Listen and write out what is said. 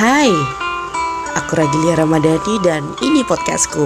Hai, aku Ragilia Ramadhani dan ini podcastku.